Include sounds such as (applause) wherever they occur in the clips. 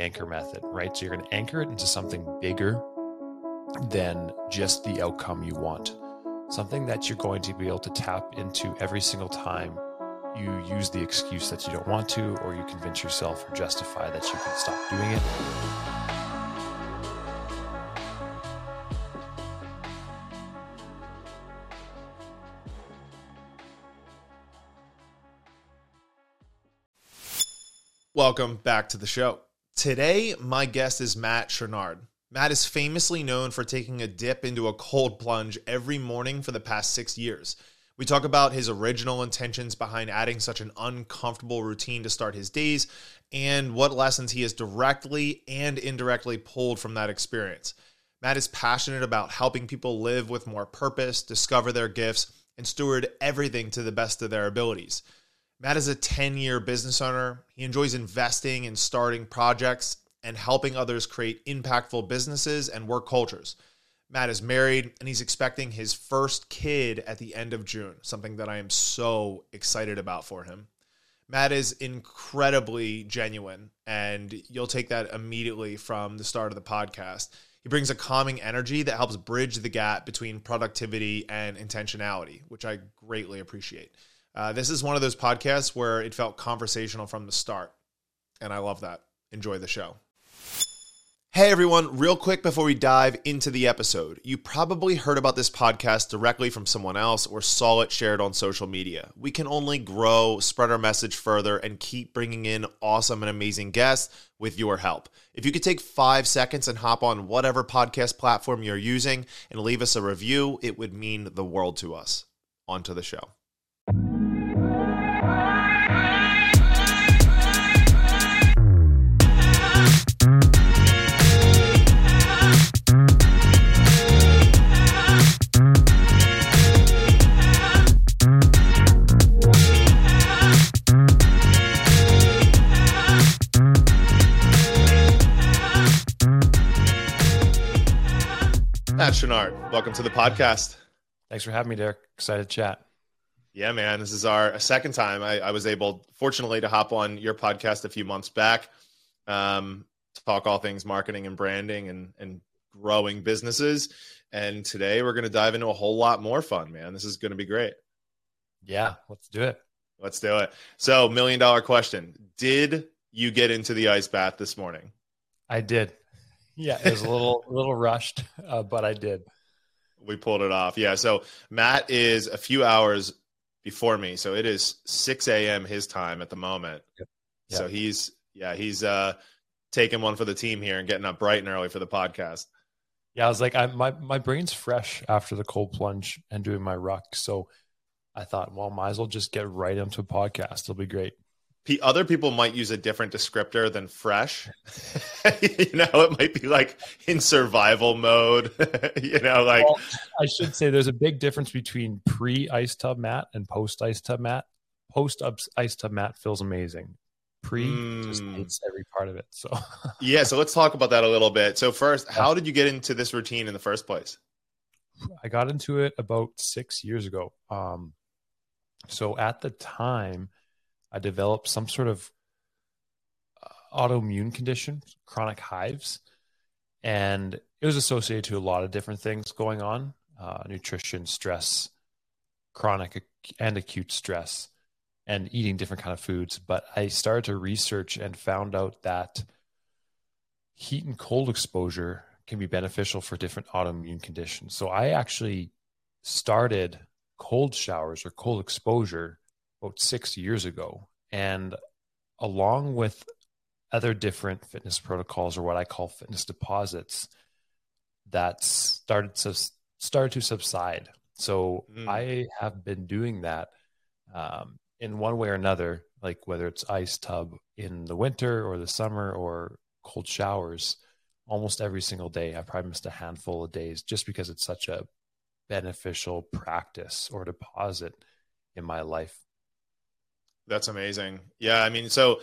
anchor method, right? So you're going to anchor it into something bigger than just the outcome you want, something that you're going to be able to tap into every single time you use the excuse that you don't want to, or you convince yourself or justify that you can stop doing it. Welcome back to the show. Today, my guest is Matt Chenard. Matt is famously known for taking a dip into a cold plunge every morning for the past six years. We talk about his original intentions behind adding such an uncomfortable routine to start his days and what lessons he has directly and indirectly pulled from that experience. Matt is passionate about helping people live with more purpose, discover their gifts, and steward everything to the best of their abilities. Matt is a 10 year business owner. He enjoys investing and starting projects and helping others create impactful businesses and work cultures. Matt is married and he's expecting his first kid at the end of June, something that I am so excited about for him. Matt is incredibly genuine, and you'll take that immediately from the start of the podcast. He brings a calming energy that helps bridge the gap between productivity and intentionality, which I greatly appreciate. Uh, this is one of those podcasts where it felt conversational from the start, and I love that. Enjoy the show. Hey everyone, real quick before we dive into the episode, you probably heard about this podcast directly from someone else or saw it shared on social media. We can only grow, spread our message further, and keep bringing in awesome and amazing guests with your help. If you could take five seconds and hop on whatever podcast platform you're using and leave us a review, it would mean the world to us. On to the show. Matt Chenard, welcome to the podcast. Thanks for having me, Derek. Excited to chat. Yeah, man. This is our second time. I, I was able, fortunately, to hop on your podcast a few months back um, to talk all things marketing and branding and, and growing businesses. And today we're going to dive into a whole lot more fun, man. This is going to be great. Yeah, let's do it. Let's do it. So, million dollar question Did you get into the ice bath this morning? I did. Yeah, it was a little (laughs) little rushed, uh, but I did. We pulled it off. Yeah. So Matt is a few hours before me, so it is six a.m. his time at the moment. Yep. Yep. So he's yeah he's uh taking one for the team here and getting up bright and early for the podcast. Yeah, I was like, I my my brain's fresh after the cold plunge and doing my ruck, so I thought, well, might as well just get right into a podcast. It'll be great other people might use a different descriptor than fresh. (laughs) (laughs) you know, it might be like in survival mode. (laughs) you know, like well, I should say there's a big difference between pre ice tub Matt and post ice tub Matt. Post ice tub Matt feels amazing. Pre mm. just hates every part of it. So yeah, so let's talk about that a little bit. So first, how did you get into this routine in the first place? I got into it about six years ago. Um, so at the time I developed some sort of uh, autoimmune condition, chronic hives, and it was associated to a lot of different things going on uh, nutrition, stress, chronic and acute stress, and eating different kind of foods. But I started to research and found out that heat and cold exposure can be beneficial for different autoimmune conditions. So I actually started cold showers or cold exposure about six years ago. And along with other different fitness protocols or what I call fitness deposits that started to started to subside. So mm. I have been doing that um, in one way or another, like whether it's ice tub in the winter or the summer or cold showers, almost every single day. I probably missed a handful of days just because it's such a beneficial practice or deposit in my life. That's amazing. Yeah, I mean, so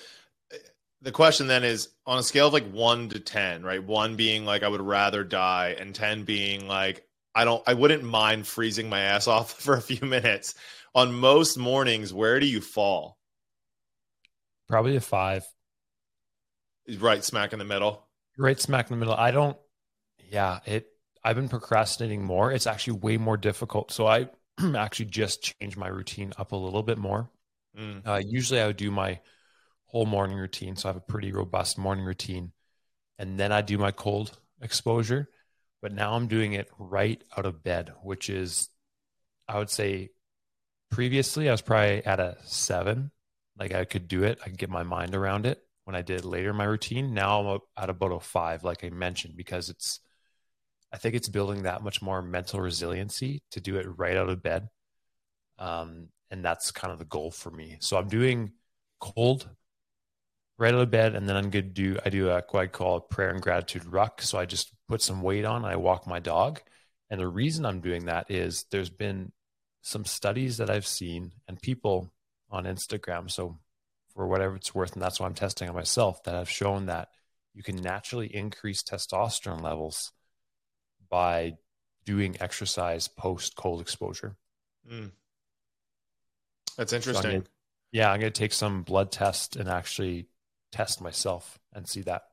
eh, the question then is on a scale of like 1 to 10, right? 1 being like I would rather die and 10 being like I don't I wouldn't mind freezing my ass (laughs) off for a few minutes. On most mornings, where do you fall? Probably a 5. Right smack in the middle. Right smack in the middle. I don't. Yeah, it. I've been procrastinating more. It's actually way more difficult. So I (clears throat) actually just changed my routine up a little bit more. Mm. Uh, usually I would do my whole morning routine. So I have a pretty robust morning routine. And then I do my cold exposure. But now I'm doing it right out of bed, which is, I would say, previously I was probably at a seven. Like I could do it, I could get my mind around it when I did later in my routine. Now I'm at about a five, like I mentioned, because it's, I think it's building that much more mental resiliency to do it right out of bed. Um, and that's kind of the goal for me. So I'm doing cold right out of bed, and then I'm to do I do a what I call a prayer and gratitude ruck. So I just put some weight on, I walk my dog, and the reason I'm doing that is there's been some studies that I've seen and people on Instagram. So for whatever it's worth, and that's why I'm testing on myself, that have shown that you can naturally increase testosterone levels by doing exercise post cold exposure. Mm. That's interesting. So I'm gonna, yeah, I'm going to take some blood test and actually test myself and see that.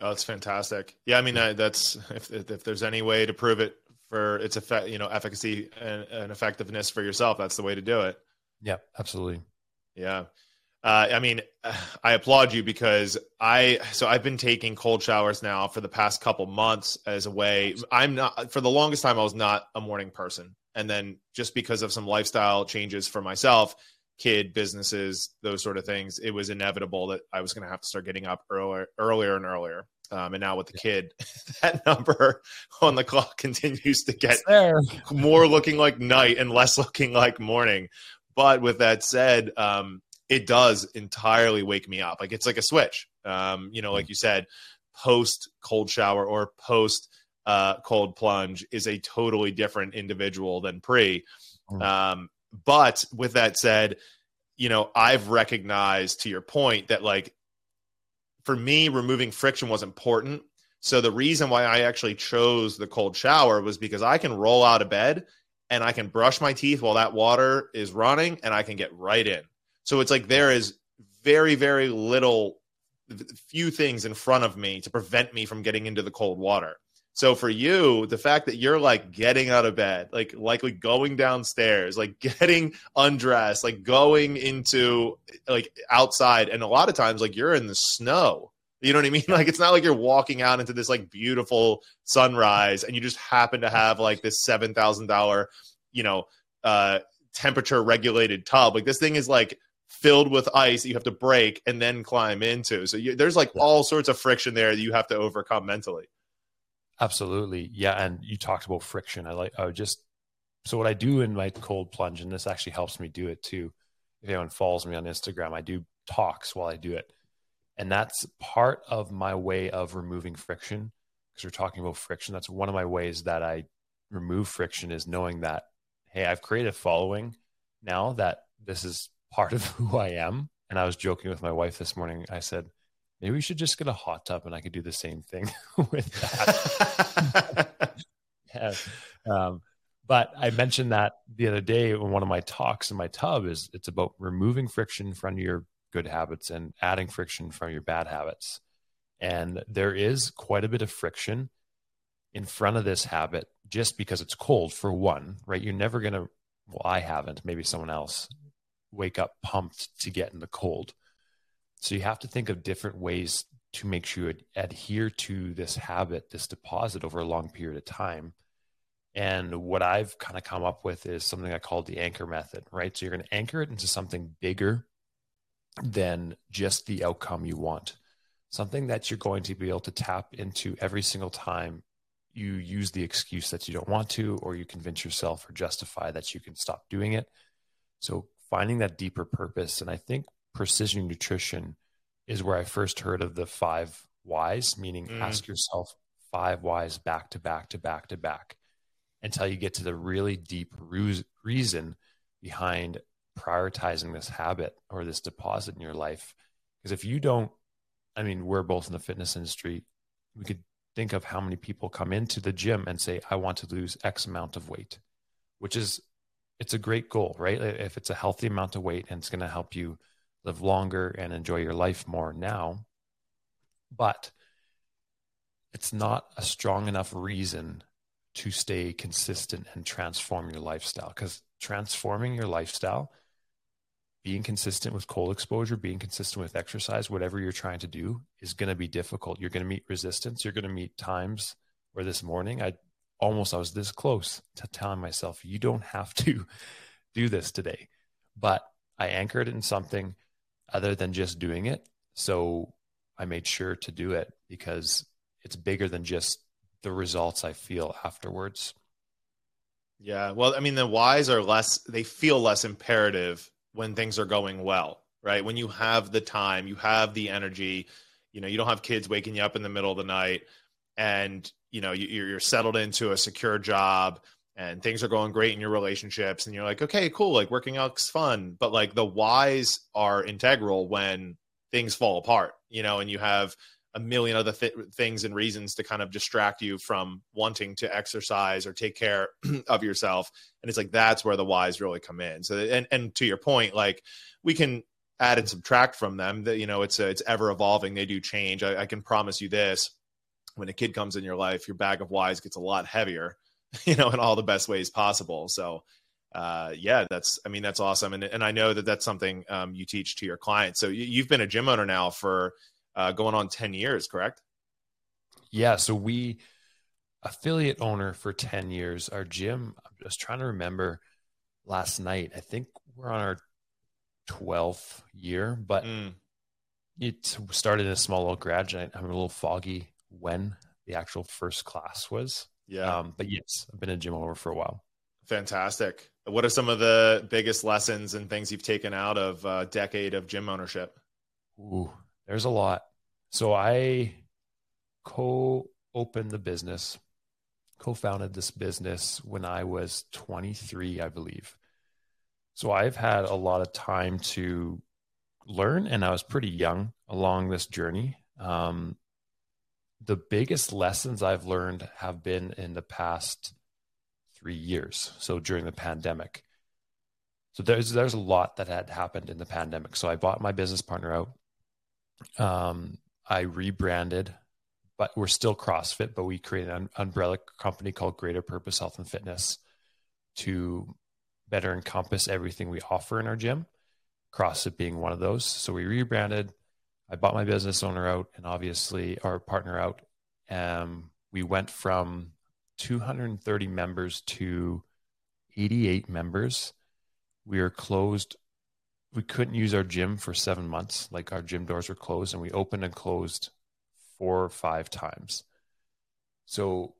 Oh, that's fantastic. Yeah, I mean uh, that's if, if there's any way to prove it for its effect, you know, efficacy and, and effectiveness for yourself, that's the way to do it. Yeah, absolutely. Yeah. Uh, I mean, I applaud you because I so I've been taking cold showers now for the past couple months as a way. I'm not for the longest time I was not a morning person, and then just because of some lifestyle changes for myself, kid businesses, those sort of things, it was inevitable that I was going to have to start getting up earlier, earlier and earlier. Um, and now with the kid, (laughs) that number on the clock (laughs) continues to get more looking like night and less looking like morning. But with that said, um, it does entirely wake me up. Like it's like a switch. Um, you know, like mm. you said, post cold shower or post uh, cold plunge is a totally different individual than pre. Mm. Um, but with that said, you know, I've recognized to your point that like for me, removing friction was important. So the reason why I actually chose the cold shower was because I can roll out of bed and I can brush my teeth while that water is running and I can get right in. So it's like there is very, very little, few things in front of me to prevent me from getting into the cold water. So for you, the fact that you're like getting out of bed, like likely going downstairs, like (laughs) getting undressed, like going into like outside, and a lot of times like you're in the snow. You know what I mean? (laughs) Like it's not like you're walking out into this like beautiful sunrise and you just happen to have like this seven thousand dollar, you know, uh temperature regulated tub. Like this thing is like filled with ice that you have to break and then climb into. So you, there's like all sorts of friction there that you have to overcome mentally. Absolutely. Yeah. And you talked about friction. I like, I would just, so what I do in my cold plunge, and this actually helps me do it too. If anyone follows me on Instagram, I do talks while I do it. And that's part of my way of removing friction. Because we're talking about friction. That's one of my ways that I remove friction is knowing that, hey, I've created a following now that this is part of (laughs) who I am. And I was joking with my wife this morning. I said, maybe we should just get a hot tub and I could do the same thing (laughs) with that. (laughs) yeah. um, but I mentioned that the other day in one of my talks in my tub is it's about removing friction from your good habits and adding friction from your bad habits. And there is quite a bit of friction in front of this habit just because it's cold for one, right? You're never going to, well, I haven't, maybe someone else wake up pumped to get in the cold. So you have to think of different ways to make sure you adhere to this habit, this deposit over a long period of time. And what I've kind of come up with is something I call the anchor method, right? So you're going to anchor it into something bigger than just the outcome you want, something that you're going to be able to tap into every single time you use the excuse that you don't want to, or you convince yourself or justify that you can stop doing it. So finding that deeper purpose. And I think precision nutrition is where I first heard of the five whys, meaning mm. ask yourself five whys back to back to back to back until you get to the really deep reason behind prioritizing this habit or this deposit in your life. Because if you don't, I mean, we're both in the fitness industry. We could think of how many people come into the gym and say, I want to lose X amount of weight, which is it's a great goal, right? If it's a healthy amount of weight and it's going to help you live longer and enjoy your life more now. but it's not a strong enough reason to stay consistent and transform your lifestyle because transforming your lifestyle being consistent with cold exposure being consistent with exercise whatever you're trying to do is going to be difficult. You're going to meet resistance. You're going to meet times where this morning i almost i was this close to telling myself you don't have to (laughs) do this today. But i anchored in something other than just doing it so i made sure to do it because it's bigger than just the results I feel afterwards. Yeah. Well, I mean, the whys are less, they feel less imperative when things are going well, right? When you have the time, you have the energy, you know, you don't have kids waking you up in the middle of the night and, you know, you're settled into a secure job and things are going great in your relationships and you're like, okay, cool. Like working out's fun. But like the whys are integral when things fall apart, you know, and you have, a million other th- things and reasons to kind of distract you from wanting to exercise or take care (clears throat) of yourself and it's like that's where the whys really come in so and and to your point like we can add and subtract from them that you know it's a, it's ever evolving they do change I, I can promise you this when a kid comes in your life your bag of whys gets a lot heavier (laughs) you know in all the best ways possible so uh, yeah, that's, I mean, that's awesome. And, and I know that that's something um, you teach to your clients. So you, have been a gym owner now for uh, going on 10 years, correct? Yeah. So we affiliate owner for 10 years. Our gym, I'm just trying to remember last night. I think we're on our 12th year, but mm. it started in a small little garage. I'm a little foggy when the actual first class was. Yeah. Um, but yes, I've been a gym owner for a while. Fantastic. What are some of the biggest lessons and things you've taken out of a decade of gym ownership? Ooh, there's a lot. So I co opened the business, co founded this business when I was 23, I believe. So I've had a lot of time to learn, and I was pretty young along this journey. Um, the biggest lessons I've learned have been in the past three years. So during the pandemic. So there's there's a lot that had happened in the pandemic. So I bought my business partner out. Um, I rebranded, but we're still CrossFit, but we created an umbrella company called Greater Purpose Health and Fitness to better encompass everything we offer in our gym. CrossFit being one of those. So we rebranded. I bought my business owner out and obviously our partner out. Um, we went from 230 members to 88 members. We are closed we couldn't use our gym for seven months. Like our gym doors were closed and we opened and closed four or five times. So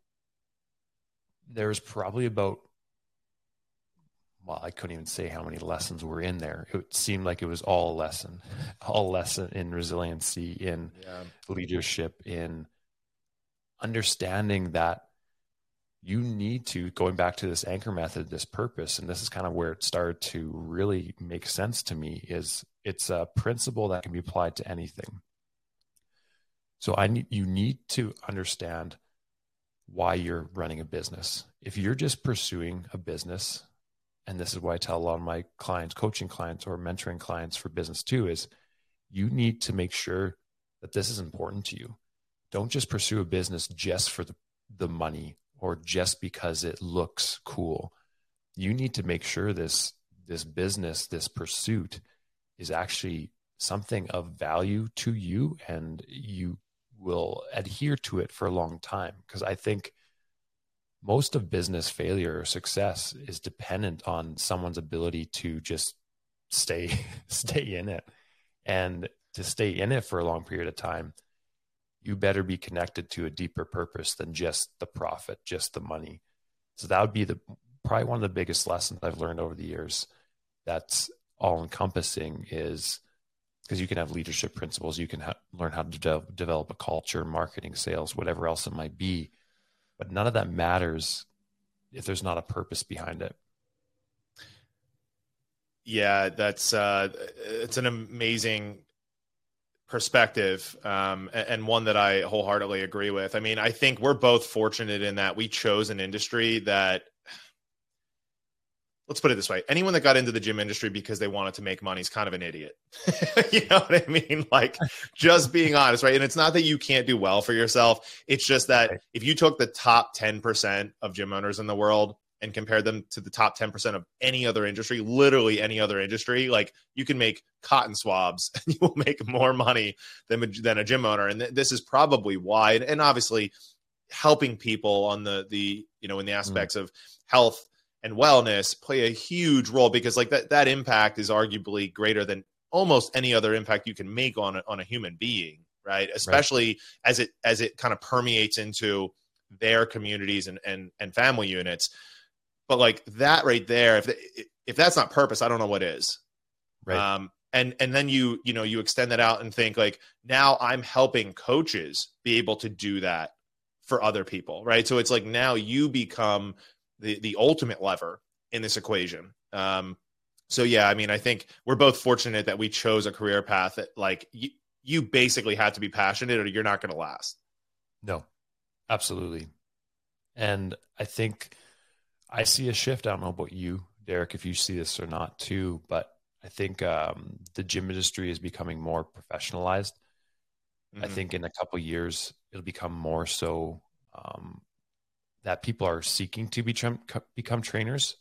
there was probably about, well, I couldn't even say how many lessons were in there. It seemed like it was all a lesson, (laughs) all lesson in resiliency, in yeah. leadership, in understanding that you need to going back to this anchor method this purpose and this is kind of where it started to really make sense to me is it's a principle that can be applied to anything so i need you need to understand why you're running a business if you're just pursuing a business and this is why i tell a lot of my clients coaching clients or mentoring clients for business too is you need to make sure that this is important to you don't just pursue a business just for the, the money or just because it looks cool. You need to make sure this this business, this pursuit is actually something of value to you and you will adhere to it for a long time because I think most of business failure or success is dependent on someone's ability to just stay (laughs) stay in it and to stay in it for a long period of time you better be connected to a deeper purpose than just the profit, just the money. So that would be the probably one of the biggest lessons I've learned over the years. That's all encompassing is because you can have leadership principles, you can ha- learn how to de- develop a culture, marketing, sales, whatever else it might be, but none of that matters if there's not a purpose behind it. Yeah, that's uh, it's an amazing perspective um, and one that I wholeheartedly agree with. I mean, I think we're both fortunate in that we chose an industry that let's put it this way. Anyone that got into the gym industry because they wanted to make money is kind of an idiot. (laughs) You know what i mean? Like just being honest right? And it's not that you can't do well for yourself. It's just that if you took the top 10% of gym owners in the world and compared them to the top 10% of any other industry literally any other industry like you can make cotton swabs (laughs) and you will make more money than, than a gym owner. And th- this is probably why. And obviously helping people on the the you know in the mm. aspects mm. of health and wellness play a huge role because like that that impact is arguably greater than almost any other impact you can make on a, on a human being right? Especially right. as it as it kind of permeates into their communities and and and family units. But like that right there if if that's not purpose i don't know what is. Right. Um and and then you you know you extend that out and think like now i'm helping coaches be able to do that for other people right? So it's like now you become the the ultimate lever in this equation. Um, so yeah, I mean, I think we're both fortunate that we chose a career path that like you, you basically have to be passionate or you're not going to last. No, absolutely. And I think I see a shift. I don't know about you, Derek, if you see this or not too, but I think um, the gym industry is becoming more professionalized. Mm-hmm. I think in a couple years it'll become more so um, that people are seeking to become become trainers?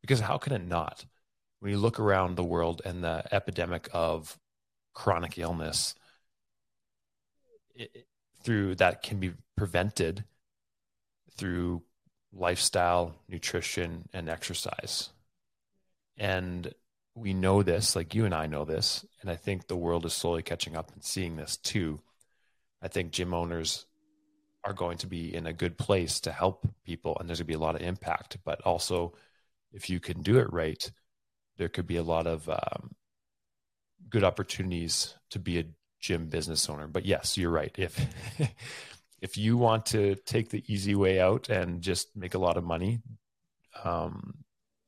Because how can it not? When you look around the world and the epidemic of chronic illness it, through that can be prevented through lifestyle nutrition and exercise. And we know this like you and I know this and I think the world is slowly catching up and seeing this too. I think gym owners are going to be in a good place to help people and there's going to be a lot of impact. But also if you can do it right there could be a lot of um, good opportunities to be a gym business owner. But yes you're right. If (laughs) if you want to take the easy way out and just make a lot of money um,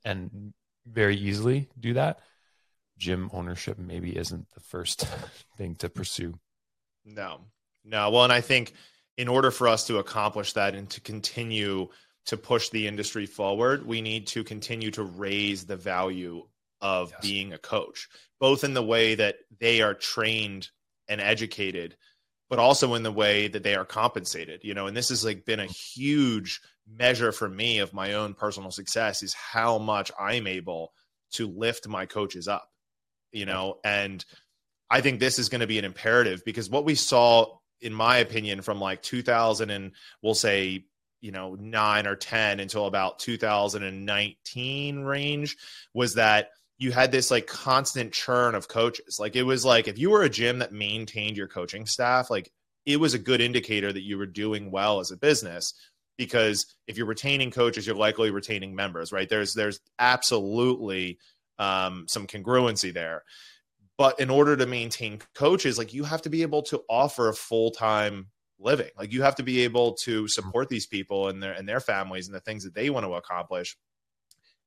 and very easily do that gym ownership maybe isn't the first (laughs) thing to pursue. No. No. Well and i think in order for us to accomplish that and to continue to push the industry forward, we need to continue to raise the value of yes. being a coach, both in the way that they are trained and educated, but also in the way that they are compensated. You know, and this has like been a huge measure for me of my own personal success is how much I'm able to lift my coaches up. You know, and I think this is going to be an imperative because what we saw in my opinion, from like 2000 and we'll say, you know, nine or 10 until about 2019 range was that you had this like constant churn of coaches. Like it was like if you were a gym that maintained your coaching staff, like it was a good indicator that you were doing well as a business because if you're retaining coaches, you're likely retaining members, right? There's there's absolutely um, some congruency there. But in order to maintain coaches, like you have to be able to offer a full time living. Like you have to be able to mm-hmm. support these people and their and their families and the things that they want to accomplish.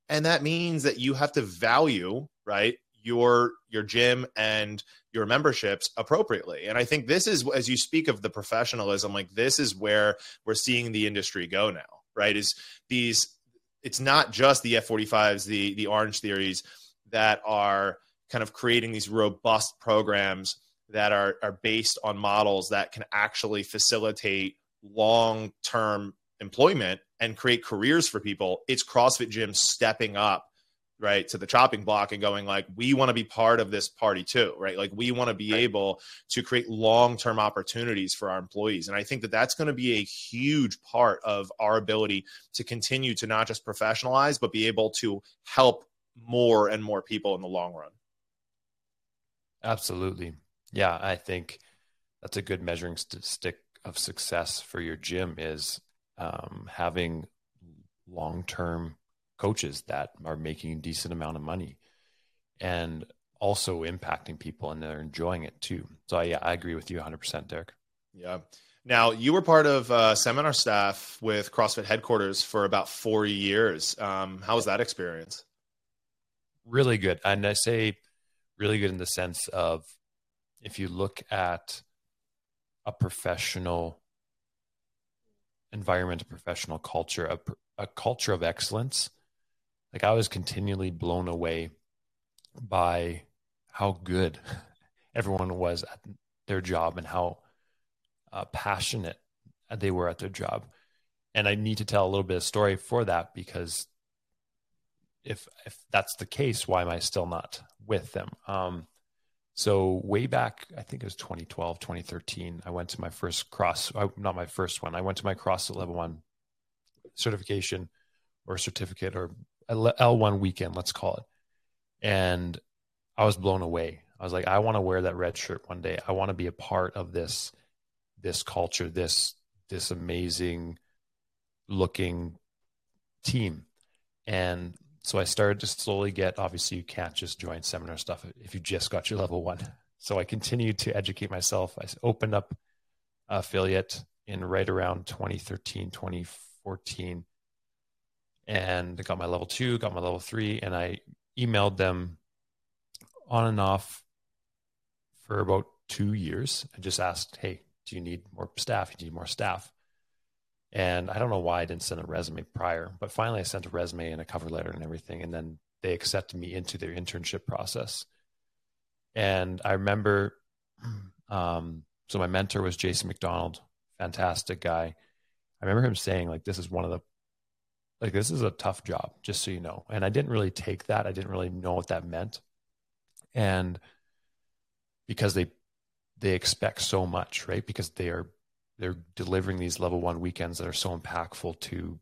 And that means that you have to value, right, your your gym and your memberships appropriately. And I think this is as you speak of the professionalism, like this is where we're seeing the industry go now, right? Is these it's not just the F45s, the the Orangetheories that are kind of creating these robust programs that are, are based on models that can actually facilitate long term employment and create careers for people. It's CrossFit gyms stepping up right to the chopping block and going like we want to be part of this party too right like we want to be right. able to create long-term opportunities for our employees and i think that that's going to be a huge part of our ability to continue to not just professionalize but be able to help more and more people in the long run Absolutely. Yeah, I think that's a good measuring stick of success for your gym is um, having long-term coaches that are making a decent amount of money and also impacting people and they're enjoying it too. So yeah, I agree with you 100%, Derek. Yeah. Now you were part of uh, seminar staff with CrossFit headquarters for about four years. Um, how was that experience? Really good. And I say really good in the sense of if you look at a professional environment, a professional culture, a, a culture of excellence, like I was continually blown away by how good (laughs) everyone was at their job and how uh, passionate they were at their job. And I need to tell a little bit of story for that because if if that's the case, why am I still not with them? Um, so way back, I think it was 2012, 2013, I went to my first cross, uh, not my first one. I went to my CrossFit level one certification or certificate or L1 weekend, let's call it. And I was blown away. I was like, I want to wear that red shirt one day. I want to be a part of this, this culture, this, this amazing looking team. And so I started to slowly get, obviously you can't just join seminar stuff if you just got your level one. So I continued to educate myself. I opened up affiliate in right around 2013, 2014 and got my level two, got my level three, and I emailed them on and off for about two years. I just asked, hey, do you need more staff? Do You need more staff. And I don't know why I didn't send a resume prior, but finally I sent a resume and a cover letter and everything. And then they accepted me into their internship process. And I remember, (clears throat) um, so my mentor was Jason McDonald, fantastic guy. I remember him saying, like, this is one of the like this is a tough job just so you know and i didn't really take that i didn't really know what that meant and because they they expect so much right because they are they're delivering these level one weekends that are so impactful to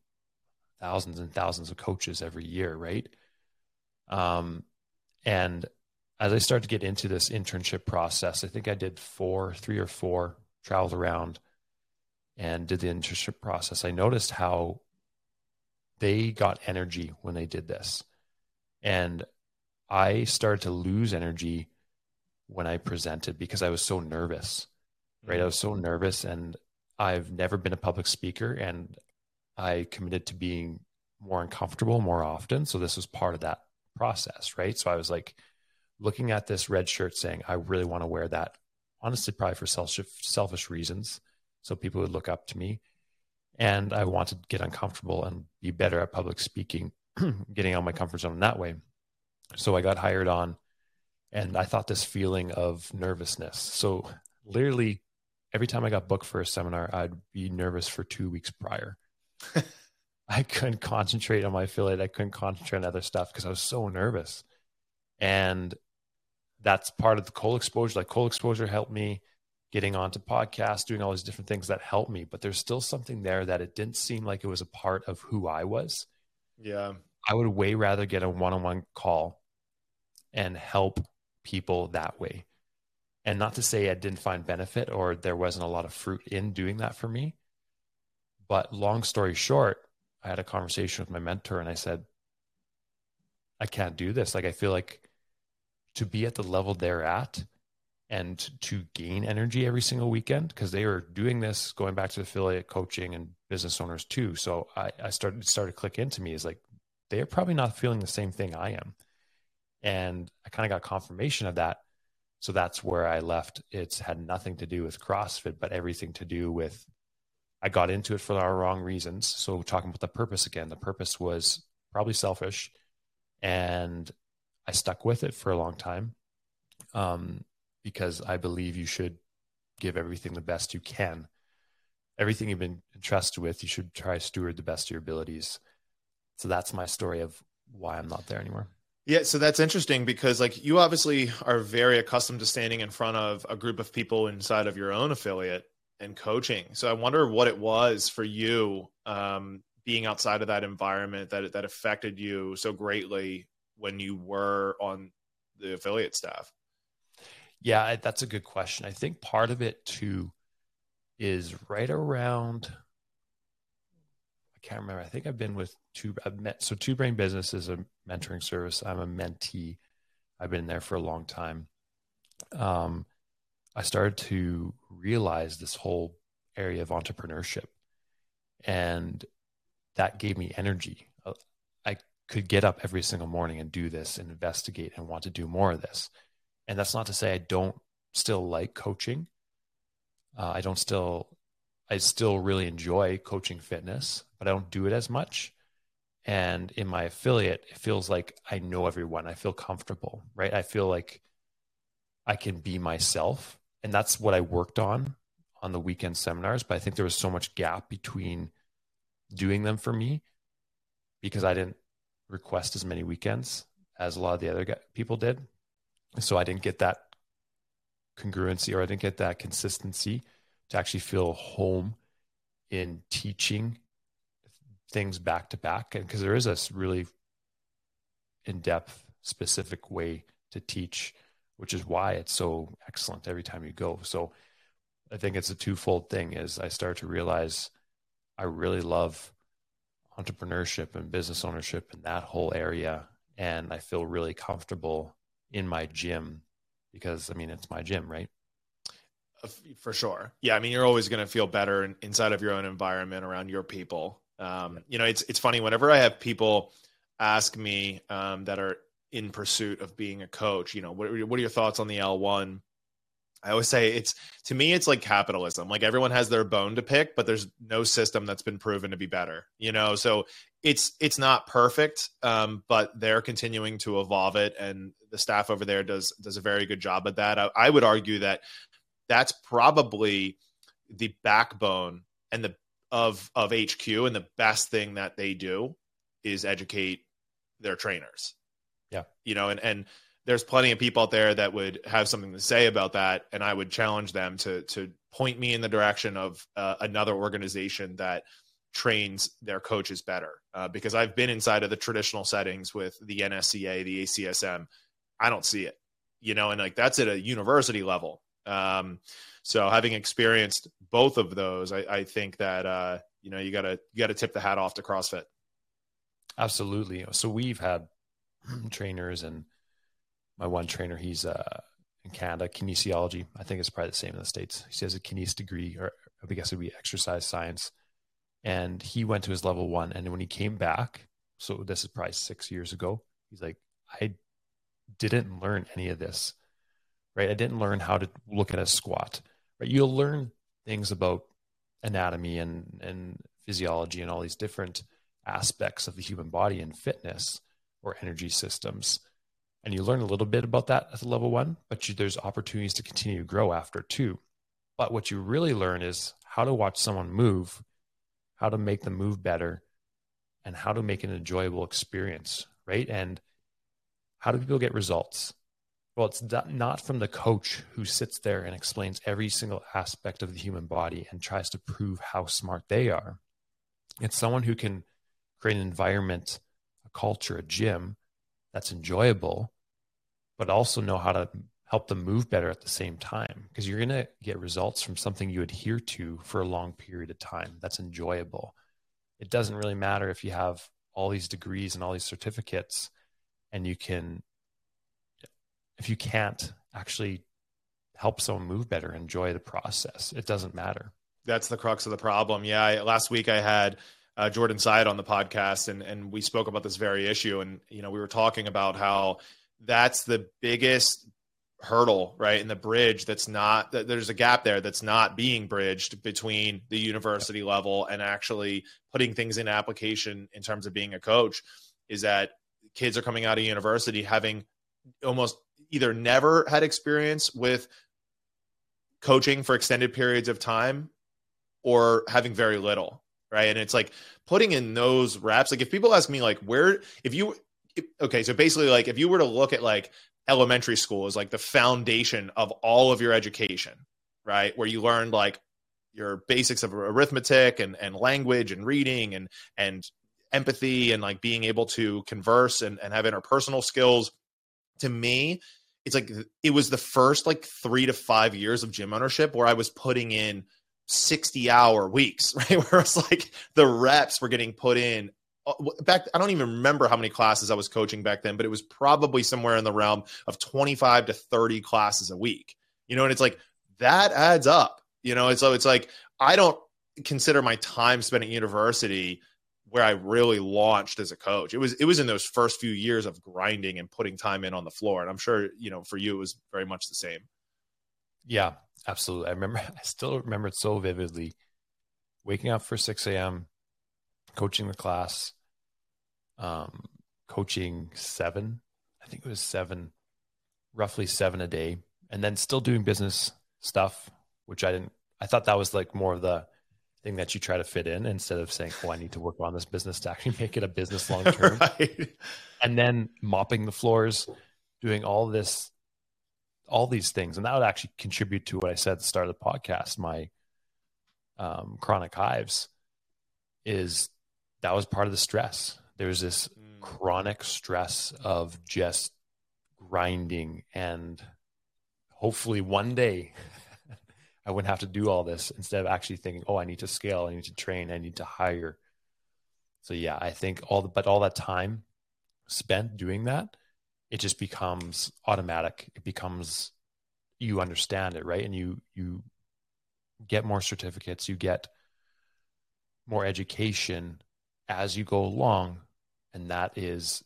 thousands and thousands of coaches every year right um and as i started to get into this internship process i think i did four three or four traveled around and did the internship process i noticed how they got energy when they did this. And I started to lose energy when I presented because I was so nervous, right? I was so nervous and I've never been a public speaker and I committed to being more uncomfortable more often. So this was part of that process, right? So I was like looking at this red shirt saying, I really want to wear that. Honestly, probably for selfish, reasons. So people would look up to me and I wanted to get uncomfortable and be better at public speaking, (clears throat) getting out of my comfort zone that way. So I got hired on, and I thought this feeling of nervousness. So literally, every time I got booked for a seminar, I'd be nervous for two weeks prior. (laughs) I couldn't concentrate on my affiliate. I couldn't concentrate on other stuff because I was so nervous. And that's part of the cold exposure. Like cold exposure helped me getting onto podcasts, doing all these different things that helped me. But there's still something there that it didn't seem like it was a part of who I was. Yeah. I would way rather get a one on one call and help people that way. And not to say I didn't find benefit or there wasn't a lot of fruit in doing that for me. But long story short, I had a conversation with my mentor and I said, I can't do this. Like, I feel like to be at the level they're at, and to gain energy every single weekend because they were doing this going back to affiliate coaching and business owners too. So I, I started started to click into me is like they're probably not feeling the same thing I am. And I kind of got confirmation of that. So that's where I left. It's had nothing to do with CrossFit, but everything to do with I got into it for the wrong reasons. So talking about the purpose again, the purpose was probably selfish and I stuck with it for a long time. Um, because I believe you should give everything the best you can. Everything you've been entrusted with, you should try steward the best of your abilities. So that's my story of why I'm not there anymore. Yeah, so that's interesting because like you obviously are very accustomed to standing in front of a group of people inside of your own affiliate and coaching. So I wonder what it was for you um, being outside of that environment that that affected you so greatly when you were on the affiliate staff. Yeah, that's a good question. I think part of it too is right around. Can't remember. I think I've been with two. I've met so Two Brain Business is a mentoring service. I'm a mentee. I've been there for a long time. Um, I started to realize this whole area of entrepreneurship, and that gave me energy. Uh, I could get up every single morning and do this and investigate and want to do more of this and that's not to say I don't still like coaching. Uh, I don't still, I still really enjoy coaching fitness, but I don't do it as much. And in my affiliate, it feels like I know everyone. I feel comfortable, right? I feel like I can be myself. And that's what I worked on on the weekend seminars. But I think there was so much gap between doing them for me because I didn't request as many weekends as a lot of the other people did. So I didn't get that congruency or I didn't get that consistency to actually feel home in teaching things back to back. And because there is a really in depth, specific way to teach, which is why it's so excellent every time you go. So I think it's a twofold thing is I start to realize I really love entrepreneurship and business ownership and that whole area. And I feel really comfortable in my gym because I mean, it's my gym, right? For sure. Yeah. I mean, you're always going to feel better inside of your own environment around your people. Um, you know, it's, it's funny whenever I have people ask me um, that are in pursuit of being a coach, you know, what, what are your thoughts on the L1? I always say it's to me it's like capitalism. Like everyone has their bone to pick, but there's no system that's been proven to be better. You know, so it's it's not perfect, um, but they're continuing to evolve it, and the staff over there does does a very good job at that. I, I would argue that that's probably the backbone and the of of HQ, and the best thing that they do is educate their trainers. Yeah, you know, and and there's plenty of people out there that would have something to say about that, and I would challenge them to to point me in the direction of uh, another organization that trains their coaches better. Uh, because I've been inside of the traditional settings with the NSCA, the ACSM, I don't see it, you know, and like that's at a university level. Um, so having experienced both of those, I, I think that uh, you know you gotta you gotta tip the hat off to CrossFit. Absolutely. So we've had (clears throat) trainers and my one trainer, he's uh, in Canada, kinesiology. I think it's probably the same in the States. He has a kines degree, or I guess it would be exercise science. And he went to his level one. And when he came back, so this is probably six years ago, he's like, I didn't learn any of this, right? I didn't learn how to look at a squat, right? You'll learn things about anatomy and, and physiology and all these different aspects of the human body and fitness or energy systems and you learn a little bit about that at the level one, but you, there's opportunities to continue to grow after too. But what you really learn is how to watch someone move, how to make them move better, and how to make an enjoyable experience, right? And how do people get results? Well, it's not from the coach who sits there and explains every single aspect of the human body and tries to prove how smart they are. It's someone who can create an environment, a culture, a gym that's enjoyable but also know how to help them move better at the same time because you're going to get results from something you adhere to for a long period of time that's enjoyable. It doesn't really matter if you have all these degrees and all these certificates and you can if you can't actually help someone move better, enjoy the process, it doesn't matter. That's the crux of the problem. Yeah, I, last week I had uh, Jordan Syatt on the podcast, and and we spoke about this very issue, and you know we were talking about how that's the biggest hurdle right in the bridge that's not that there's a gap there that's not being bridged between the university level and actually putting things in application in terms of being a coach is that kids are coming out of university having almost either never had experience with coaching for extended periods of time or having very little right and it's like putting in those reps like if people ask me like where if you okay, so basically, like if you were to look at like elementary school as like the foundation of all of your education, right? Where you learned like your basics of arithmetic and, and language and reading and and empathy and like being able to converse and, and have interpersonal skills. To me, it's like it was the first like three to five years of gym ownership where I was putting in 60 hour weeks, (laughs) right? Where it's like the reps were getting put in uh, back I don't even remember how many classes I was coaching back then, but it was probably somewhere in the realm of 25 to 30 classes a week. You know, and it's like that adds up. You know, and so it's like I don't consider my time spent at university where I really launched as a coach. It was it was in those first few years of grinding and putting time in on the floor. And I'm sure, you know, for you it was very much the same. Yeah, absolutely. I remember (laughs) I still remember it so vividly. Waking up for 6 a.m., coaching the class, um, coaching seven, I think it was seven, roughly seven a day, and then still doing business stuff, which I didn't, I thought that was like more of the thing that you try to fit in instead of saying, oh, I need to work on this business to actually (laughs) make it a business (laughs) long term. right. And then mopping the floors, doing all this, all these things. And that would actually contribute to what I said at the start of the podcast. My um, chronic hives is that was part of the stress. There's this mm. chronic stress of just grinding and hopefully one day (laughs) I wouldn't have to do all this instead of actually thinking, oh, I need to scale, I need to train, I need to hire. So yeah, I think all the, but all that time spent doing that, it just becomes automatic. It becomes you understand it, right? And you you get more certificates, you get more education as you go along, and that is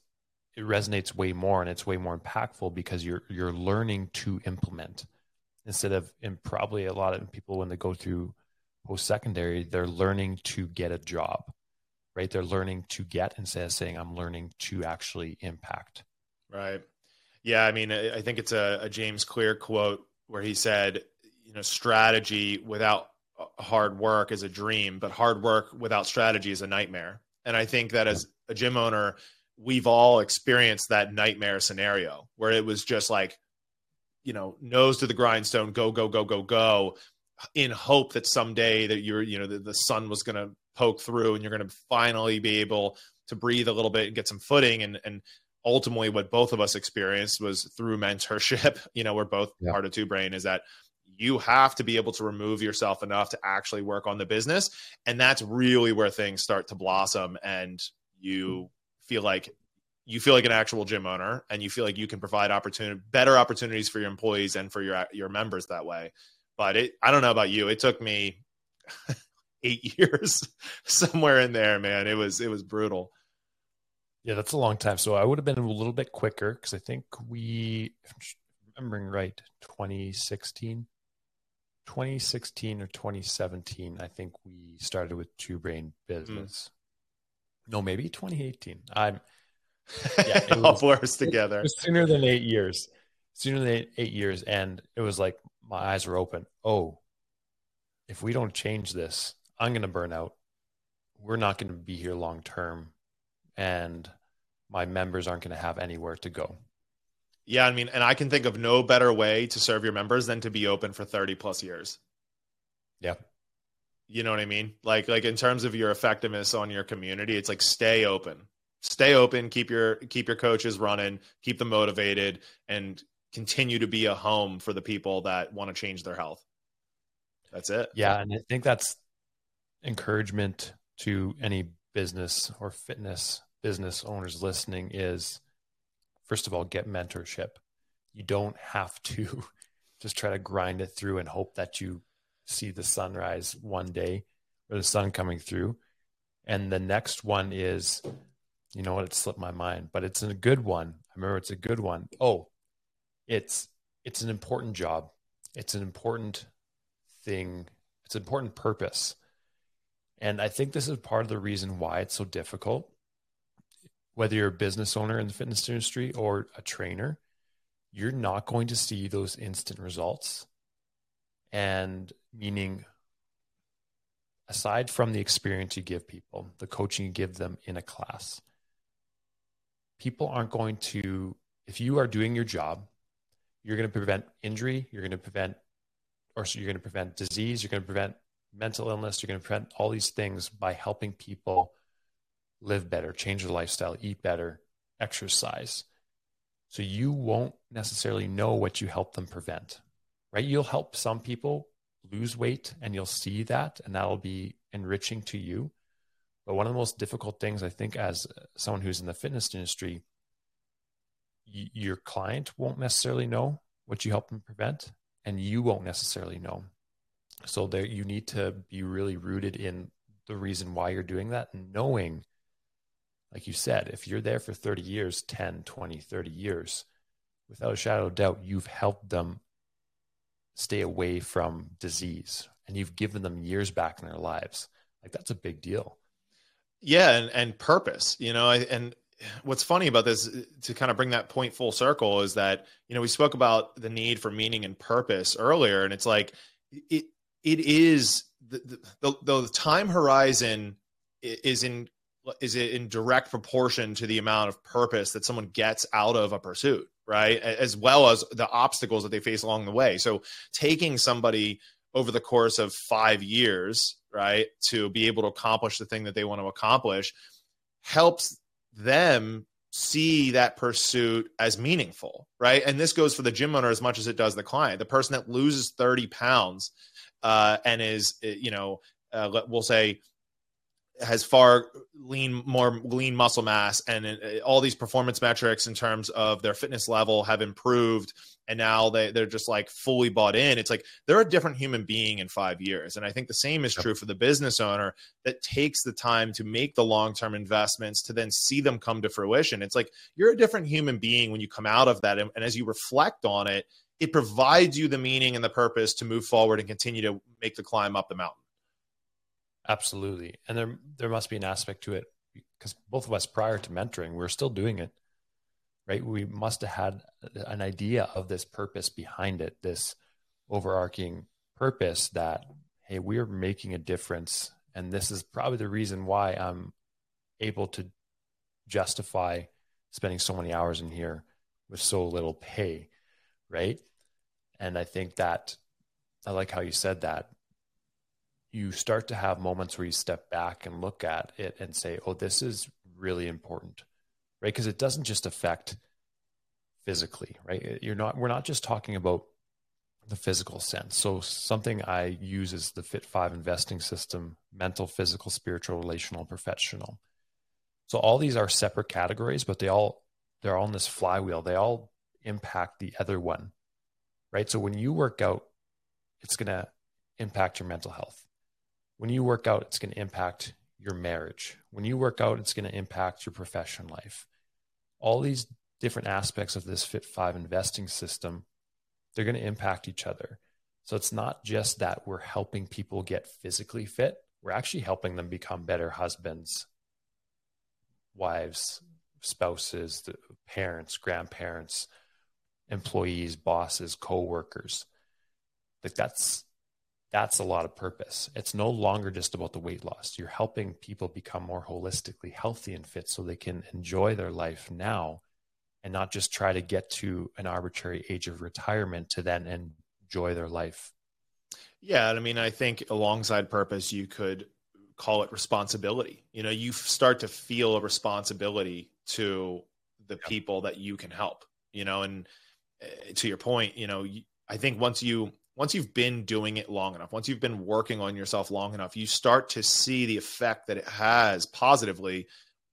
it resonates way more and it's way more impactful because you're you're learning to implement instead of and probably a lot of people when they go through post secondary they're learning to get a job right? They're learning to get instead of saying i'm learning to actually impact. Right. Yeah i mean i think it's a, a james clear quote where he said you know strategy without uh, hard work is a dream but hard work without strategy is a nightmare. And i think that as a gym owner we've all experienced that nightmare scenario where it was just like you know, nose to the grindstone, go, go, go, go, go, in hope that someday that you're, you know, the, the sun was going to poke through and you're going to finally be able to breathe a little bit and get some footing. And, and ultimately what both of us experienced was through mentorship, (laughs) you know, we're both yeah. part of Two-Brain is that you have to be able to remove yourself enough to actually work on the business. And that's really where things start to blossom and you mm-hmm. feel like you feel like an actual gym owner and you feel like you can provide opportunity better opportunities for your employees and for your your members that way. But it i don't know about you. It took me (laughs) eight years (laughs) somewhere in there man. It was it was brutal. Yeah that's a long time. So i would have been a little bit quicker because i think we if i'm remembering right 2016 2016 or 2017 i think we started with Two-Brain hmm. business. Mm. no maybe 2018 i'm yeah, it (laughs) all blurs together. sooner than eight years. Sooner than eight, eight years, and it was like my eyes were open. Oh, if we don't change this, I'm going to burn out. We're not going to be here long term, and my members aren't going to have anywhere to go. Yeah, I mean, and I can think of no better way to serve your members than to be open for 30 plus years. Yeah. You know what I mean? Like like in terms of your effectiveness on your community, it's like stay open stay open, keep your keep your coaches running, keep them motivated, and continue to be a home for the people that want to change their health. That's it. Yeah, and I think that's encouragement to any business or fitness business owners listening is first of all get mentorship. You don't have to (laughs) just try to grind it through and hope that you see the sunrise one day or the sun coming through. And the next one is you know what? It slipped my mind, but it's a good one. I remember it's a good one. Oh, it's it's an important job. It's an important thing. It's an important purpose. And I think this is part of the reason why it's so difficult. Whether you're a business owner in the fitness industry or a trainer, you're not going to see those instant results. And meaning, aside from the experience you give people, the coaching you give them in a class, people aren't going to, if you are doing your job, you're going to prevent injury, you're going to prevent, or so you're going to prevent disease, you're going to prevent mental illness, you're going to prevent all these things by helping people live better, change their lifestyle, eat better, exercise. So you won't necessarily know what you help them prevent, right? You'll help some people lose weight and you'll see that, and that'll be enriching to you. But one of the most difficult things, I think, as someone who's in the fitness industry, y- your client won't necessarily know what you help them prevent, and you won't necessarily know. So there, you need to be really rooted in the reason why you're doing that, knowing, like you said, if you're there for 30 years, 10, 20, 30 years, without a shadow of doubt, you've helped them stay away from disease and you've given them years back in their lives. Like that's a big deal. Yeah, and and purpose. You know, and what's funny about this to kind of bring that point full circle is that you know we spoke about the need for meaning and purpose earlier, and it's like it it is the the, the time horizon is in is in direct proportion to the amount of purpose that someone gets out of a pursuit right as well as the obstacles that they face along the way so taking somebody over the course of 5 years right to be able to accomplish the thing that they want to accomplish helps them see that pursuit as meaningful right? And this goes for the gym owner as much as it does the client. The person that loses 30 pounds uh, and is you know uh, we'll say has far lean more lean muscle mass and all these performance metrics in terms of their fitness level have improved and now they, they're just like fully bought in. It's like they're a different human being in five years and i think the same is true for the business owner that takes the time to make the long-term investments to then see them come to fruition. It's like you're a different human being when you come out of that and, and as you reflect on it it provides you the meaning and the purpose to move forward and continue to make the climb up the mountain Absolutely. And there there must be an aspect to it because both of us prior to mentoring, we are still doing it. Right? We must have had an idea of this purpose behind it, this overarching purpose that hey, we're making a difference and this is probably the reason why I'm able to justify spending so many hours in here with so little pay, right? And I think that I like how you said that you start to have moments where you step back and look at it and say, oh, this is really important, right? Because it doesn't just affect physically, right? You're not, we're not just talking about the physical sense. So something I use is the Fit Five investing system, mental, physical, spiritual, relational, professional. So all these are separate categories, but they all, they're all in this flywheel. They all impact the other one, right? So when you work out, it's going to impact your mental health when you work out, it's going to impact your marriage. When you work out, it's going to impact your professional life. All these different aspects of this Fit 5 investing system, they're going to impact each other. So it's not just that we're helping people get physically fit, we're actually helping them become better husbands, wives, spouses, parents, grandparents, employees, bosses, co-workers. Like that's that's a lot of purpose. It's no longer just about the weight loss. You're helping people become more holistically healthy and fit so they can enjoy their life now and not just try to get to an arbitrary age of retirement to then enjoy their life. Yeah. I mean, I think alongside purpose, you could call it responsibility. You know, you start to feel a responsibility to the people that you can help, you know, and uh, to your point, you know, I think once you once you've been doing it long enough, once you've been working on yourself long enough, you start to see the effect that it has positively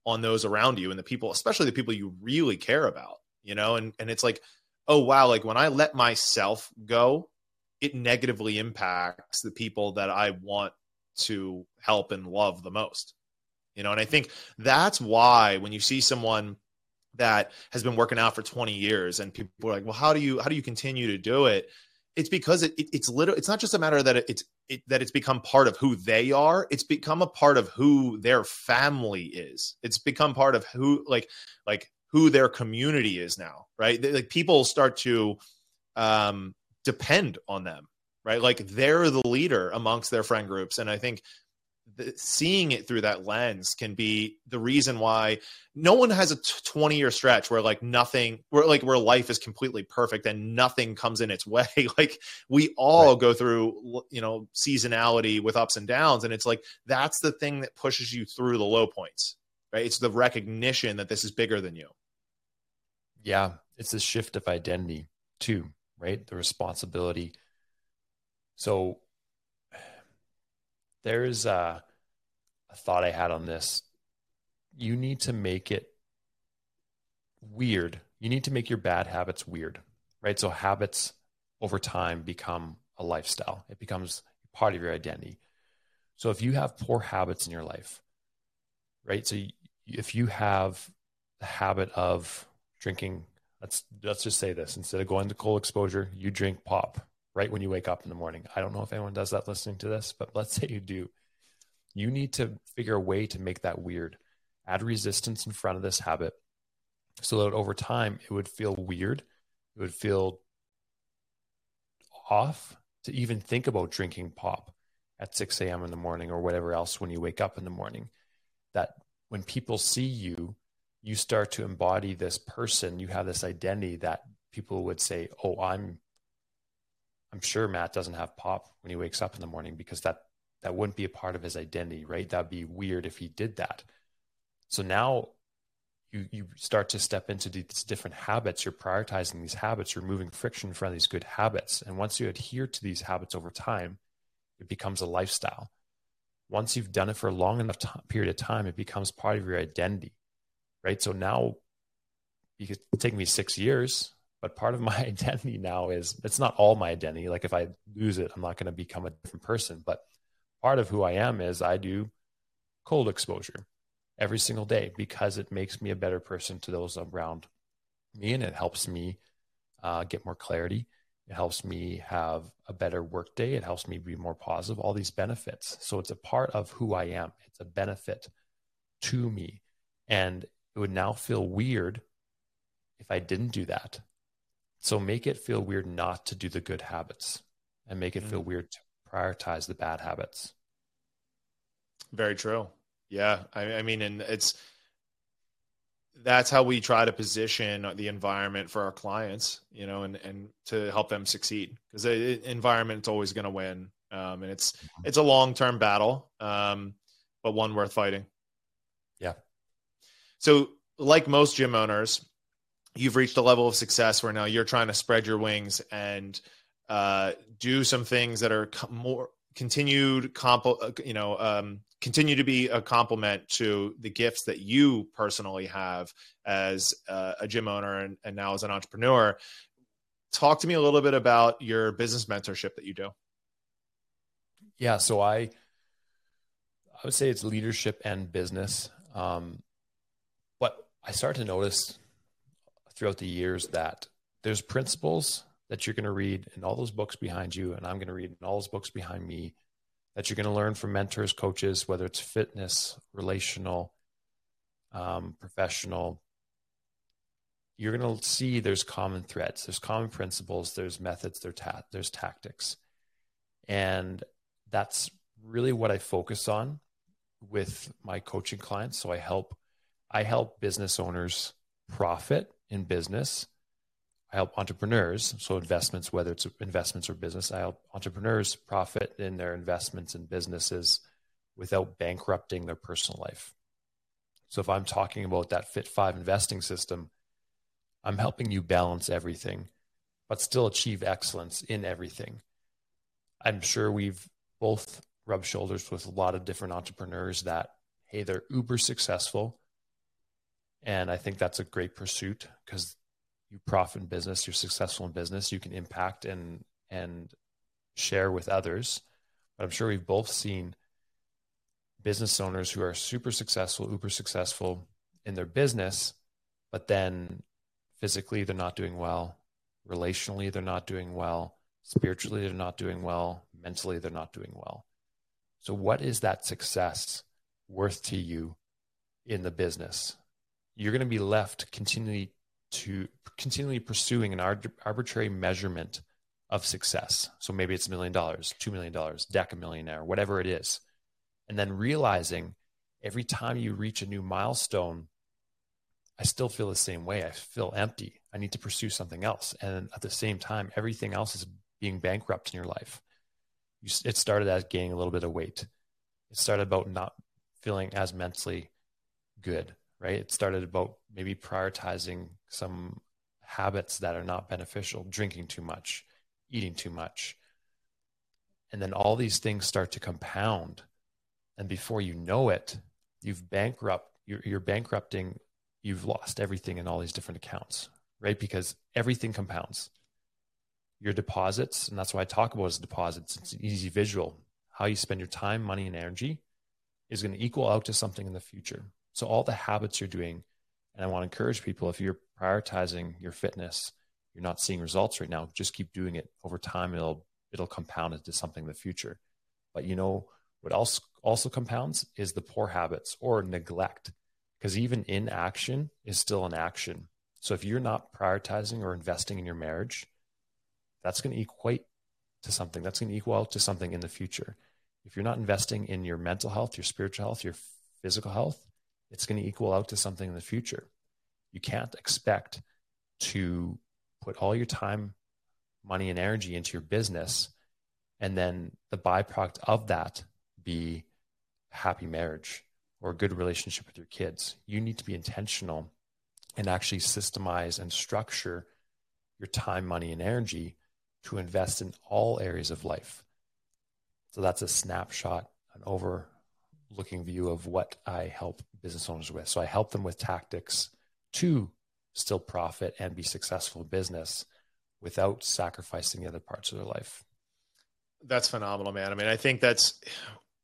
on those around you and the people, especially the people you really care about, you know? And and it's like, oh wow, like when I let myself go, it negatively impacts the people that I want to help and love the most. You know, and I think that's why when you see someone that has been working out for 20 years and people are like, well, how do you how do you continue to do it? It's because it, it, it's literally it's not just a matter that it, it's it, that it's become part of who they are it's become a part of who their family is. It's become part of who like like who their community is now right? They, like people start to um depend on them right? Like they're the leader amongst their friend groups and i think the, seeing it through that lens can be the reason why no one has a 20 year stretch where like nothing where like where life is completely perfect and nothing comes in its (laughs) way. Like we all right. go through you know seasonality with ups and downs and it's like that's the thing that pushes you through the low points right? It's the recognition that this is bigger than you. Yeah it's a shift of identity too right? The responsibility. So there's a, a thought I had on this. You need to make it weird. You need to make your bad habits weird, right? So habits over time become a lifestyle. It becomes part of your identity. So if you have poor habits in your life, right? So if you have the habit of drinking, let's let's just say this: instead of going to cold exposure, you drink pop, right when you wake up in the morning. I don't know if anyone does that listening to this, but let's say you do. You need to figure a way to make that weird. Add resistance in front of this habit so that over time it would feel weird. It would feel off to even think about drinking pop at 6 a.m. in the morning or whatever else when you wake up in the morning. That when people see you, you start to embody this person, you have this identity that people would say, "Oh, I'm I'm sure Matt doesn't have pop when he wakes up in the morning because that that wouldn't be a part of his identity, right? That'd be weird if he did that." So now you you start to step into these different habits. You're prioritizing these habits. You're moving friction from these good habits. And once you adhere to these habits over time it becomes a lifestyle. Once you've done it for a long enough period of time it becomes part of your identity right? So now it could take me six years but part of (laughs) my identity now is it's not all my identity like if i lose it i'm not going to become a different person but part of who i am is i do cold exposure every single day because it makes me a better person to those around me and it helps me uh, get more clarity. It helps me have a better work day. It helps me be more positive, all these benefits. So it's a part of who I am. It's a benefit to me. And it would now feel weird if I didn't do that. So make it feel weird not to do the good habits and make it feel mm-hmm. weird to prioritize the bad habits. Very true. Yeah, I, I mean, and it's that's how we try to position the environment for our clients, you know, and and to help them succeed because the environment's always going to win, um, and it's mm-hmm. it's a long term battle, um, but one worth fighting. Yeah. So, like most gym owners, you've reached a level of success where now you're trying to spread your wings and uh, do some things that are more continued comp uh, you know um, continue to be a complement to the gifts that you personally have as uh, a gym owner and, and now as an entrepreneur. Talk to me a little bit about your business mentorship that you do. Yeah so i i would say it's leadership and business um, but i start to notice throughout the years that there's principles that you're going to read in all those books behind you, and I'm going to read in all those books behind me that you're going to learn from mentors, coaches, whether it's fitness, relational, um, professional. You're going to see there's common threads, there's common principles, there's methods, ta- there's tactics. And that's really what I focus on with my coaching clients. So I help I help business owners profit in business I help entrepreneurs, so investments, whether it's investments or business, I help entrepreneurs profit in their investments and businesses without bankrupting their personal life. So if I'm talking about that Fit 5 investing system, I'm helping you balance everything, but still achieve excellence in everything. I'm sure we've both rubbed shoulders with a lot of different entrepreneurs that, hey, they're uber successful. And I think that's a great pursuit because you profit in business, you're successful in business, you can impact and and share with others. But I'm sure we've both seen business owners who are super successful, uber successful in their business, but then physically they're not doing well, relationally they're not doing well, spiritually they're not doing well, mentally they're not doing well. So what is that success worth to you in the business? You're going to be left continually to continually pursuing an arbitrary measurement of success. So maybe it's a million dollars, two million dollars, deck a millionaire, whatever it is. And then realizing every time you reach a new milestone, I still feel the same way. I feel empty. I need to pursue something else. And at the same time, everything else is being bankrupt in your life. You, it started as gaining a little bit of weight. It started about not feeling as mentally good right? It started about maybe prioritizing some habits that are not beneficial, drinking too much, eating too much. And then all these things start to compound. And before you know it, you've bankrupt, you're, you're bankrupting, you've lost everything in all these different accounts, right? Because everything compounds. Your deposits, and that's why I talk about as deposits, it's an easy visual. How you spend your time, money, and energy is going to equal out to something in the future. So all the habits you're doing, and I want to encourage people if you're prioritizing your fitness, you're not seeing results right now, just keep doing it over time. It'll it'll compound into something in the future. But you know what else also compounds is the poor habits or neglect, because even inaction is still an action. So if you're not prioritizing or investing in your marriage, that's going to equate to something. That's going to equal to something in the future. If you're not investing in your mental health, your spiritual health, your physical health, it's going to equal out to something in the future. You can't expect to put all your time, money, and energy into your business, and then the byproduct of that be happy marriage or a good relationship with your kids. You need to be intentional and actually systemize and structure your time, money, and energy to invest in all areas of life. So that's a snapshot, an overlooking view of what I help business owners with. So I help them with tactics to still profit and be successful in business without sacrificing the other parts of their life. That's phenomenal, man. I mean, I think that's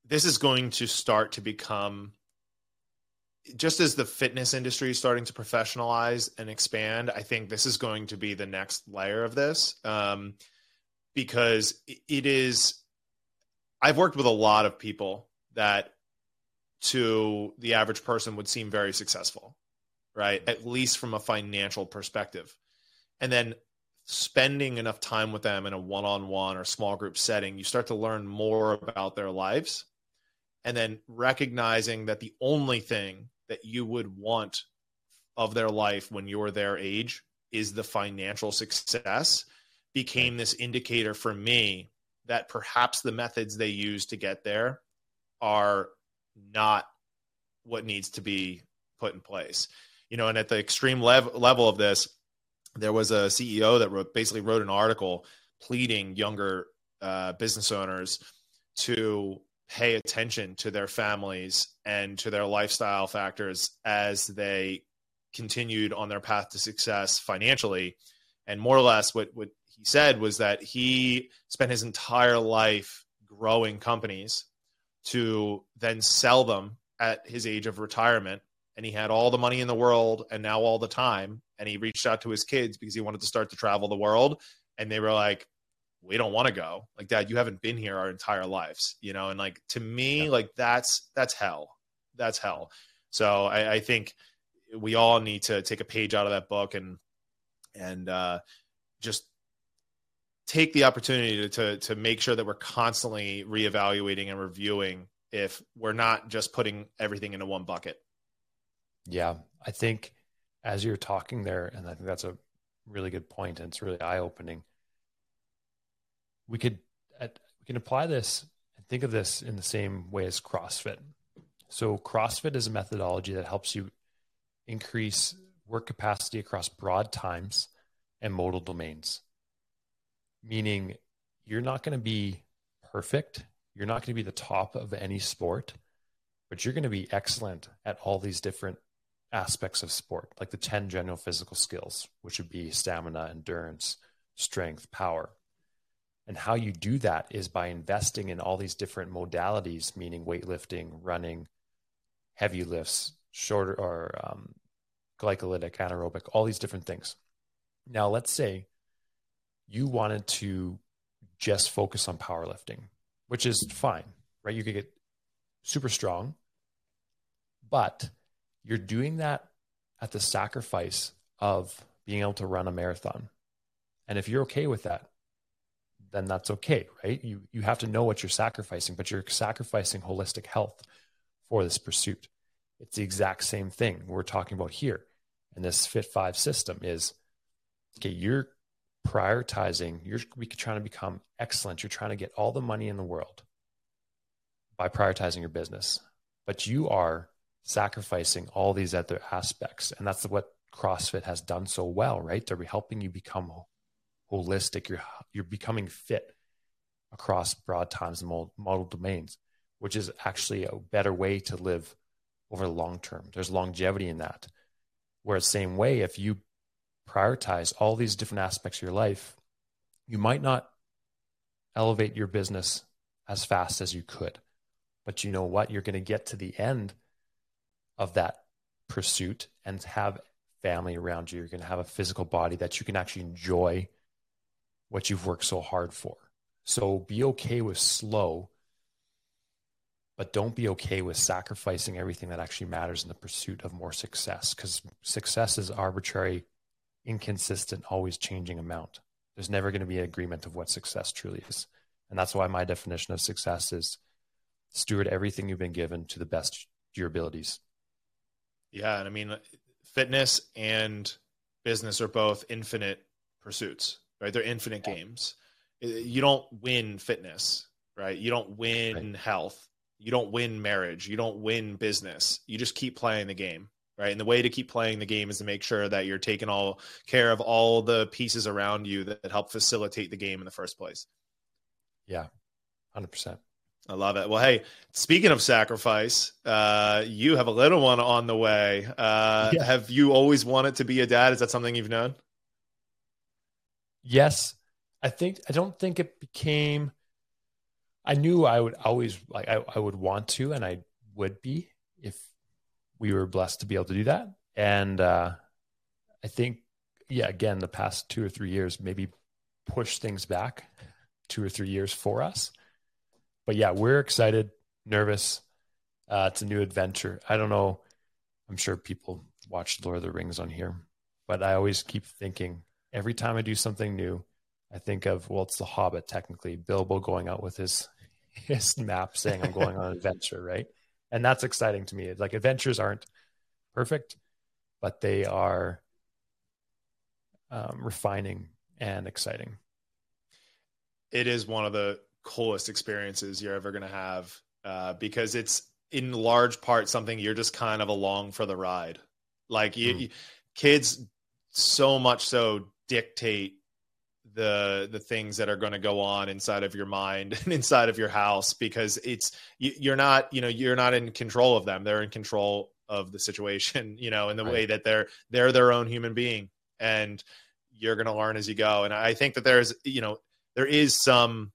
this is going to start to become just as the fitness industry is starting to professionalize and expand, I think this is going to be the next layer of this um, because it is. I've worked with a lot of people that to the average person would seem very successful, right? At least from a financial perspective. And then spending enough time with them in a one on one or small group setting, you start to learn more about their lives. And then recognizing that the only thing that you would want of their life when you're their age is the financial success became this indicator for me that perhaps the methods they use to get there are not what needs to be put in place. You know, and at the extreme lev- level of this, there was a CEO that wrote basically wrote an article pleading younger uh, business owners to pay attention to their families and to their lifestyle factors as they continued on their path to success financially. And more or less, what, what he said was that he spent his entire life growing companies to then sell them at his age of retirement. And he had all the money in the world and now all the time. And he reached out to his kids because he wanted to start to travel the world. And they were like, we don't want to go like dad you haven't been here our entire lives you know and like to me like that's that's hell that's hell so I, I think we all need to take a page out of that book and and uh just take the opportunity to, to to make sure that we're constantly reevaluating and reviewing if we're not just putting everything into one bucket. Yeah, I think as you're talking there, and I think that's a really good point, and it's really eye opening. We could we can apply this and think of this in the same way as CrossFit. So CrossFit is a methodology that helps you increase work capacity across broad times and modal domains meaning you're not going to be perfect. You're not going to be the top of any sport, but you're going to be excellent at all these different aspects of sport, like the 10 general physical skills, which would be stamina, endurance, strength, power. And how you do that is by investing in all these different modalities, meaning weightlifting, running, heavy lifts, shorter or um, glycolytic, anaerobic, all these different things. Now, let's say you wanted to just focus on powerlifting, which is fine, right? You could get super strong, but you're doing that at the sacrifice of being able to run a marathon. And if you're okay with that, then that's okay, right? You you have to know what you're sacrificing, but you're sacrificing holistic health for this pursuit. It's the exact same thing we're talking about here. And this Fit 5 system is okay, you're prioritizing, you're trying to become excellent. You're trying to get all the money in the world by prioritizing your business, but you are sacrificing all these other aspects. And that's what CrossFit has done so well, right? They're helping you become holistic. You're, you're becoming fit across broad times and modal domains, which is actually a better way to live over the long term. There's longevity in that. Whereas same way, if you prioritize all these different aspects of your life, you might not elevate your business as fast as you could. But you know what? You're going to get to the end of that pursuit and have family around you. You're going to have a physical body that you can actually enjoy what you've worked so hard for. So be okay with slow but don't be okay with sacrificing everything that actually matters in the pursuit of more success because success is arbitrary, inconsistent, always changing amount. There's never going to be an agreement of what success truly is. And that's why my definition of success is steward everything you've been given to the best of your abilities. Yeah. And I mean, fitness and business are both infinite pursuits, right? They're infinite yeah. games. Uh, you don't win fitness, right? You don't win right. health you don't win marriage, you don't win business. You just keep playing the game, right? And the way to keep playing the game is to make sure that you're taking all care of all the pieces around you that, that help facilitate the game in the first place. Yeah, hundred percent. I love it. Well, hey, speaking of sacrifice, uh, you have a little one on the way. Uh, yeah. Have you always wanted to be a dad? Is that something you've known? Yes, I think. I don't think it became I knew I would always like I, I would want to and I would be if we were blessed to be able to do that. And uh, I think, yeah, again, the past two or three years maybe push things back two or three years for us. But yeah, we're excited, nervous. Uh, it's a new adventure. I don't know. I'm sure people watch Lord of the Rings on here, but I always keep thinking every time I do something new, I think of well, it's the Hobbit technically, Bilbo going out with his (laughs) his map saying I'm going on an adventure, right? And that's exciting to me. It's like adventures aren't perfect, but they are um, refining and exciting. It is one of the coolest experiences you're ever going to have uh, because it's in large part something you're just kind of along for the ride. Like you, mm. you kids, so much so dictate the the things that are going to go on inside of your mind (laughs) and inside of your house because it's you're not you know you're not in control of them. They're in control of the situation (laughs) you know in the right. way that they're they're their own human being and you're going to learn as you go. And i think that there's you know there is some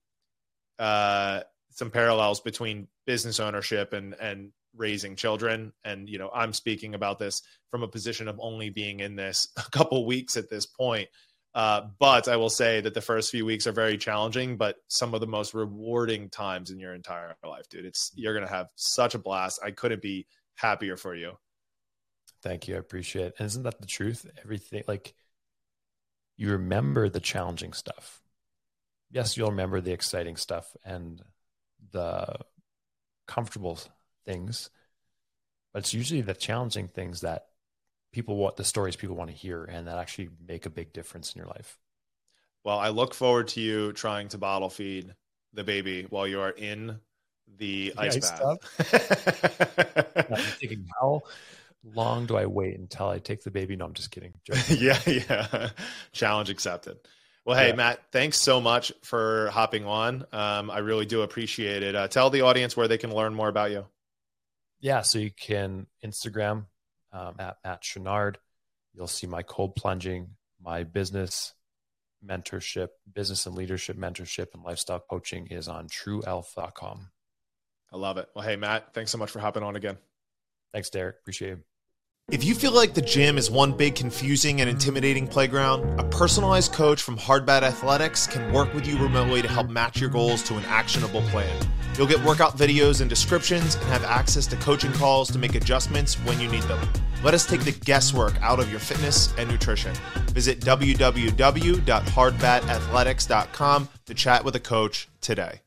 uh some parallels between business ownership and and raising children. And you know i'm speaking about this from a position of only being in this (laughs) a couple weeks at this point uh, but I will say that the first few weeks are very challenging, but some of the most rewarding times in your entire life, dude. It's you're gonna have such a blast. I couldn't be happier for you. Thank you. I appreciate it. And isn't that the truth? Everything like you remember the challenging stuff. Yes, you'll remember the exciting stuff and the comfortable things, but it's usually the challenging things that people want the stories people want to hear and that actually make a big difference in your life. Well, I look forward to you trying to bottle feed the baby while you are in the, the ice, ice bath. I'm thinking, how long do I wait until I take the baby? No, I'm just kidding. (laughs) yeah, yeah. Challenge accepted. Well, hey, yeah. Matt, thanks so much for hopping on. Um, I really do appreciate it. Uh, tell the audience where they can learn more about you. Yeah, so you can Instagram um, at Matt Chenard. You'll see my cold plunging, my business mentorship, business and leadership mentorship, and lifestyle coaching is on trueelf.com. I love it. Well, hey, Matt, thanks so much for hopping on again. Thanks, Derek. Appreciate it. If you feel like the gym is one big confusing and intimidating playground, a personalized coach from Hardbat Athletics can work with you remotely to help match your goals to an actionable plan. You'll get workout videos and descriptions and have access to coaching calls to make adjustments when you need them. Let us take the guesswork out of your fitness and nutrition. Visit www.hardbatathletics.com to chat with a coach today.